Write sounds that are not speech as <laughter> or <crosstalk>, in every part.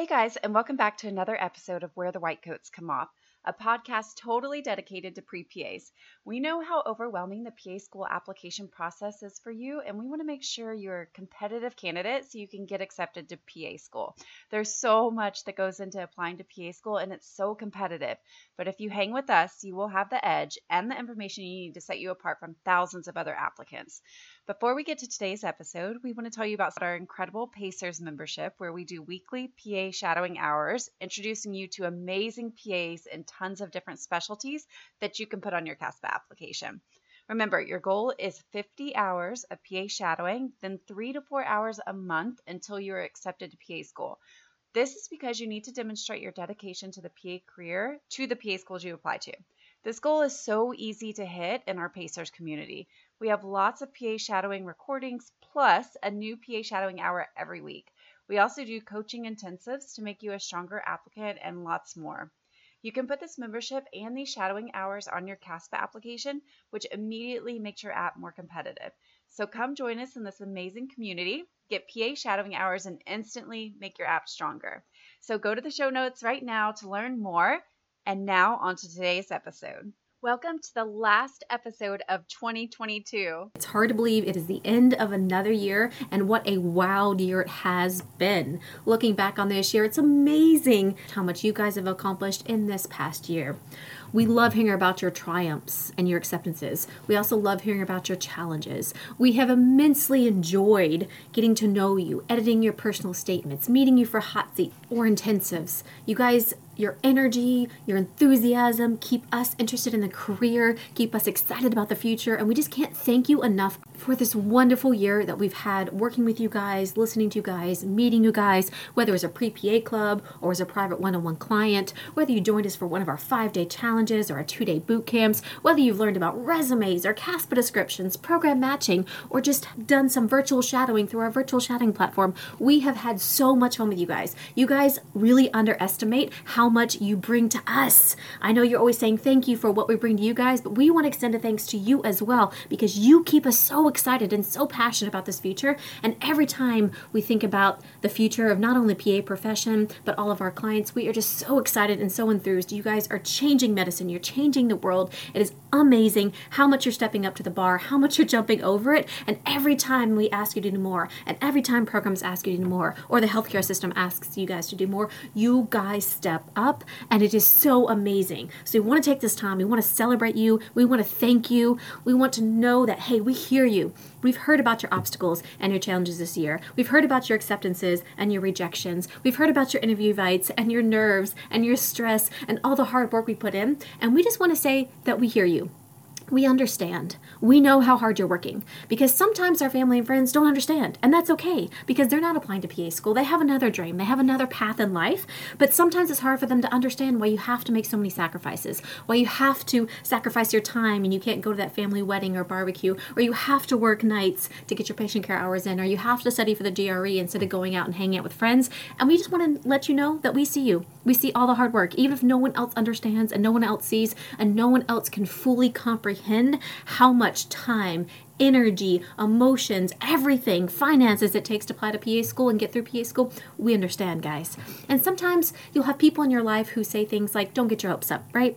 Hey guys, and welcome back to another episode of Where the White Coats Come Off, a podcast totally dedicated to pre PAs. We know how overwhelming the PA school application process is for you, and we want to make sure you're a competitive candidate so you can get accepted to PA school. There's so much that goes into applying to PA school, and it's so competitive. But if you hang with us, you will have the edge and the information you need to set you apart from thousands of other applicants. Before we get to today's episode, we want to tell you about our incredible Pacers membership, where we do weekly PA shadowing hours, introducing you to amazing PAs in tons of different specialties that you can put on your CASPA application. Remember, your goal is 50 hours of PA shadowing, then three to four hours a month until you are accepted to PA school. This is because you need to demonstrate your dedication to the PA career to the PA schools you apply to. This goal is so easy to hit in our Pacers community. We have lots of PA shadowing recordings plus a new PA shadowing hour every week. We also do coaching intensives to make you a stronger applicant and lots more. You can put this membership and these shadowing hours on your CASPA application, which immediately makes your app more competitive. So come join us in this amazing community, get PA shadowing hours, and instantly make your app stronger. So go to the show notes right now to learn more. And now on to today's episode. Welcome to the last episode of 2022. It's hard to believe it is the end of another year, and what a wild year it has been. Looking back on this year, it's amazing how much you guys have accomplished in this past year. We love hearing about your triumphs and your acceptances. We also love hearing about your challenges. We have immensely enjoyed getting to know you, editing your personal statements, meeting you for hot seat or intensives. You guys your energy, your enthusiasm keep us interested in the career, keep us excited about the future, and we just can't thank you enough for this wonderful year that we've had working with you guys, listening to you guys, meeting you guys, whether it's a pre PA club or as a private one on one client, whether you joined us for one of our five day challenges or our two day boot camps, whether you've learned about resumes or CASPA descriptions, program matching, or just done some virtual shadowing through our virtual shadowing platform. We have had so much fun with you guys. You guys really underestimate how much you bring to us. I know you're always saying thank you for what we bring to you guys, but we want to extend a thanks to you as well because you keep us so excited and so passionate about this future. And every time we think about the future of not only PA profession, but all of our clients, we are just so excited and so enthused. You guys are changing medicine, you're changing the world. It is amazing how much you're stepping up to the bar, how much you're jumping over it. And every time we ask you to do more, and every time programs ask you to do more, or the healthcare system asks you guys to do more, you guys step up. And it is so amazing. So we want to take this time, we want to celebrate you, we want to thank you, we want to know that, hey, we hear you. We've heard about your obstacles and your challenges this year. We've heard about your acceptances and your rejections. We've heard about your interview invites and your nerves and your stress and all the hard work we put in. And we just want to say that we hear you we understand. We know how hard you're working because sometimes our family and friends don't understand, and that's okay because they're not applying to PA school. They have another dream, they have another path in life, but sometimes it's hard for them to understand why you have to make so many sacrifices, why you have to sacrifice your time and you can't go to that family wedding or barbecue, or you have to work nights to get your patient care hours in, or you have to study for the GRE instead of going out and hanging out with friends. And we just want to let you know that we see you. We see all the hard work, even if no one else understands and no one else sees and no one else can fully comprehend comprehend how much time, energy, emotions, everything, finances it takes to apply to PA school and get through PA school, we understand, guys. And sometimes you'll have people in your life who say things like, don't get your hopes up, right?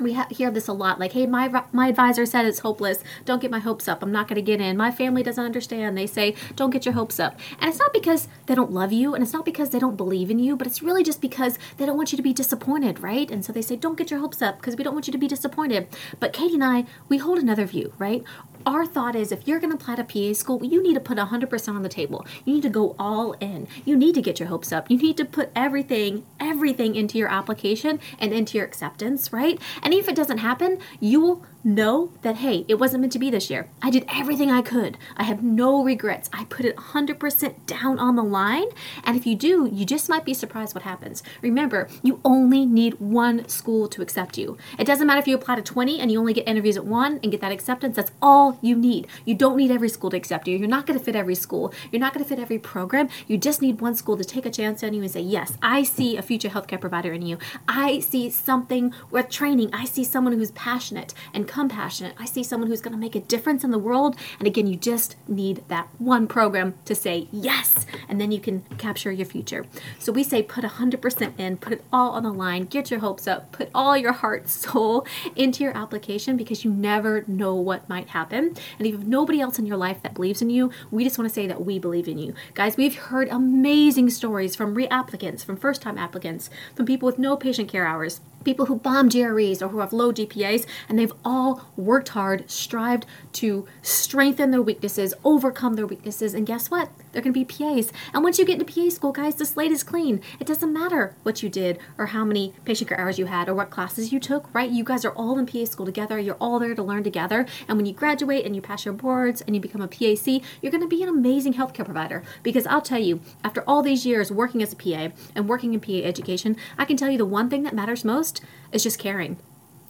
We ha- hear this a lot like hey my my advisor said it's hopeless. Don't get my hopes up. I'm not going to get in. My family doesn't understand. They say don't get your hopes up. And it's not because they don't love you and it's not because they don't believe in you but it's really just because they don't want you to be disappointed right? And so they say don't get your hopes up because we don't want you to be disappointed. But katie and i we hold another view right our thought is if you're going to apply to PA school, you need to put 100% on the table. You need to go all in. You need to get your hopes up. You need to put everything, everything into your application and into your acceptance, right? And if it doesn't happen, you will know that, hey, it wasn't meant to be this year. I did everything I could. I have no regrets. I put it 100% down on the line. And if you do, you just might be surprised what happens. Remember, you only need one school to accept you. It doesn't matter if you apply to 20 and you only get interviews at one and get that acceptance. That's all you need. You don't need every school to accept you. You're not going to fit every school. You're not going to fit every program. You just need one school to take a chance on you and say, yes, I see a future healthcare provider in you. I see something worth training. I see someone who's passionate and become passionate. I see someone who's going to make a difference in the world. And again, you just need that one program to say yes, and then you can capture your future. So we say put 100% in, put it all on the line, get your hopes up, put all your heart, <laughs> soul into your application because you never know what might happen. And if you have nobody else in your life that believes in you, we just want to say that we believe in you. Guys, we've heard amazing stories from reapplicants, from first time applicants, from people with no patient care hours people who bomb GREs or who have low GPAs, and they've all worked hard, strived to strengthen their weaknesses, overcome their weaknesses, and guess what? They're to be PAs. And once you get into PA school, guys, the slate is clean. It doesn't matter what you did or how many patient care hours you had or what classes you took, right? You guys are all in PA school together. You're all there to learn together. And when you graduate and you pass your boards and you become a PA-C, you're going to be an amazing healthcare provider. Because I'll tell you, after all these years working as a PA and working in PA education, I can tell you the one thing that matters most is just caring.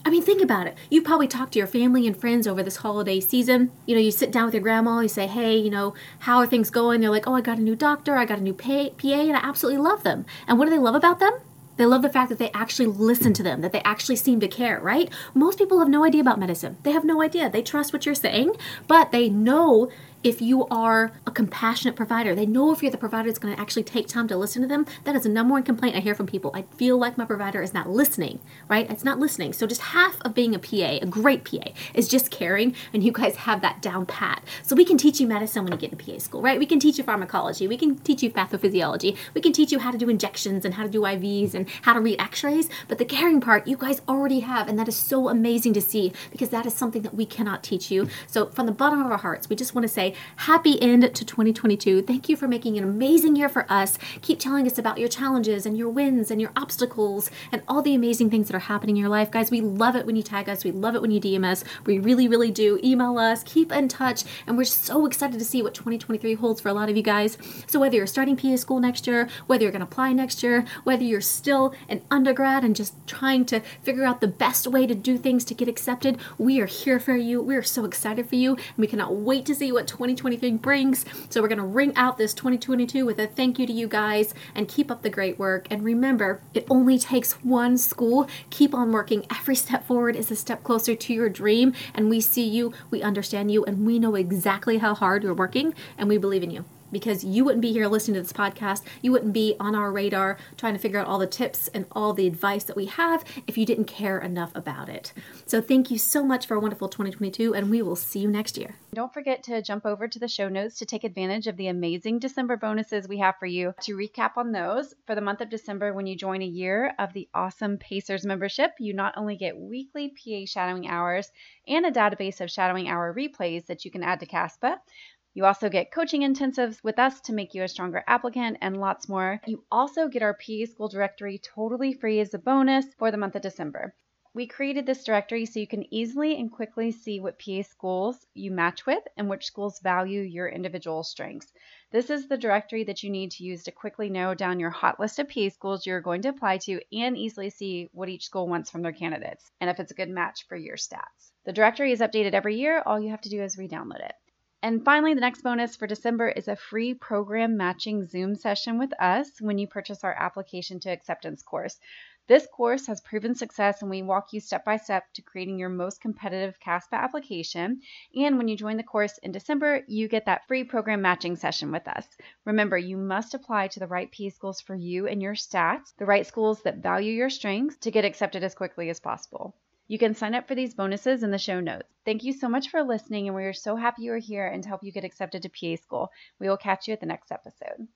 I mean, think about it. You probably talk to your family and friends over this holiday season. You know, you sit down with your grandma, you say, hey, you know, how are things going? They're like, oh, I got a new doctor, I got a new PA, and I absolutely love them. And what do they love about them? They love the fact that they actually listen to them, that they actually seem to care, right? Most people have no idea about medicine. They have no idea. They trust what you're saying, but they know if you are a compassionate provider. They know if you're the provider that's going to actually take time to listen to them. That is the number one complaint I hear from people. I feel like my provider is not listening, right? It's not listening. So just half of being a PA, a great PA, is just caring, and you guys have that down pat. So we can teach you medicine when you get in PA school, right? We can teach you pharmacology. We can teach you pathophysiology. We can teach you how to do injections and how to do IVs and how to read x-rays. But the caring part, you guys already have, and that is so amazing to see because that is something that we cannot teach you. So from the bottom of our hearts, we just want to say happy end to 2022. Thank you for making an amazing year for us. Keep telling us about your challenges and your wins and your obstacles and all the amazing things that are happening in your life. Guys, we love it when you tag us. We love it when you DM us. We really, really do. Email us, keep in touch, and we're so excited to see what 2023 holds for a lot of you guys. So, whether you're starting PA school next year, whether you're going to apply next year, whether you're still an undergrad and just trying to figure out the best way to do things to get accepted, we are here for you. We are so excited for you, and we cannot wait to see what 2023 brings. So we're going to ring out this 2022 with a thank you to you guys and keep up the great work. And remember, it only takes one school. Keep on working. Every step forward is a step closer to your dream. And we see you, we understand you, and we know exactly how hard you're working, and we believe in you because you wouldn't be here listening to this podcast. You wouldn't be on our radar trying to figure out all the tips and all the advice that we have if you didn't care enough about it. So thank you so much for a wonderful 2022, and we will see you next year. Don't forget to jump over to the show notes to take advantage of the amazing December bonuses we have for you. To recap on those, for the month of December, when you join a year of the awesome Pacers membership, you not only get weekly PA shadowing hours and a database of shadowing hour replays that you can add to CASPA, you also get coaching intensives with us to make you a stronger applicant and lots more. You also get our PA School directory totally free as a bonus for the month of December. We created this directory so you can easily and quickly see what PA schools you match with and which schools value your individual strengths. This is the directory that you need to use to quickly narrow down your hot list of PA schools you're going to apply to and easily see what each school wants from their candidates and if it's a good match for your stats. The directory is updated every year. All you have to do is re download it. And finally, the next bonus for December is a free program matching Zoom session with us when you purchase our application to acceptance course. This course has proven success, and we walk you step by step to creating your most competitive CASPA application. And when you join the course in December, you get that free program matching session with us. Remember, you must apply to the right PA schools for you and your stats, the right schools that value your strengths to get accepted as quickly as possible. You can sign up for these bonuses in the show notes. Thank you so much for listening, and we are so happy you are here and to help you get accepted to PA school. We will catch you at the next episode.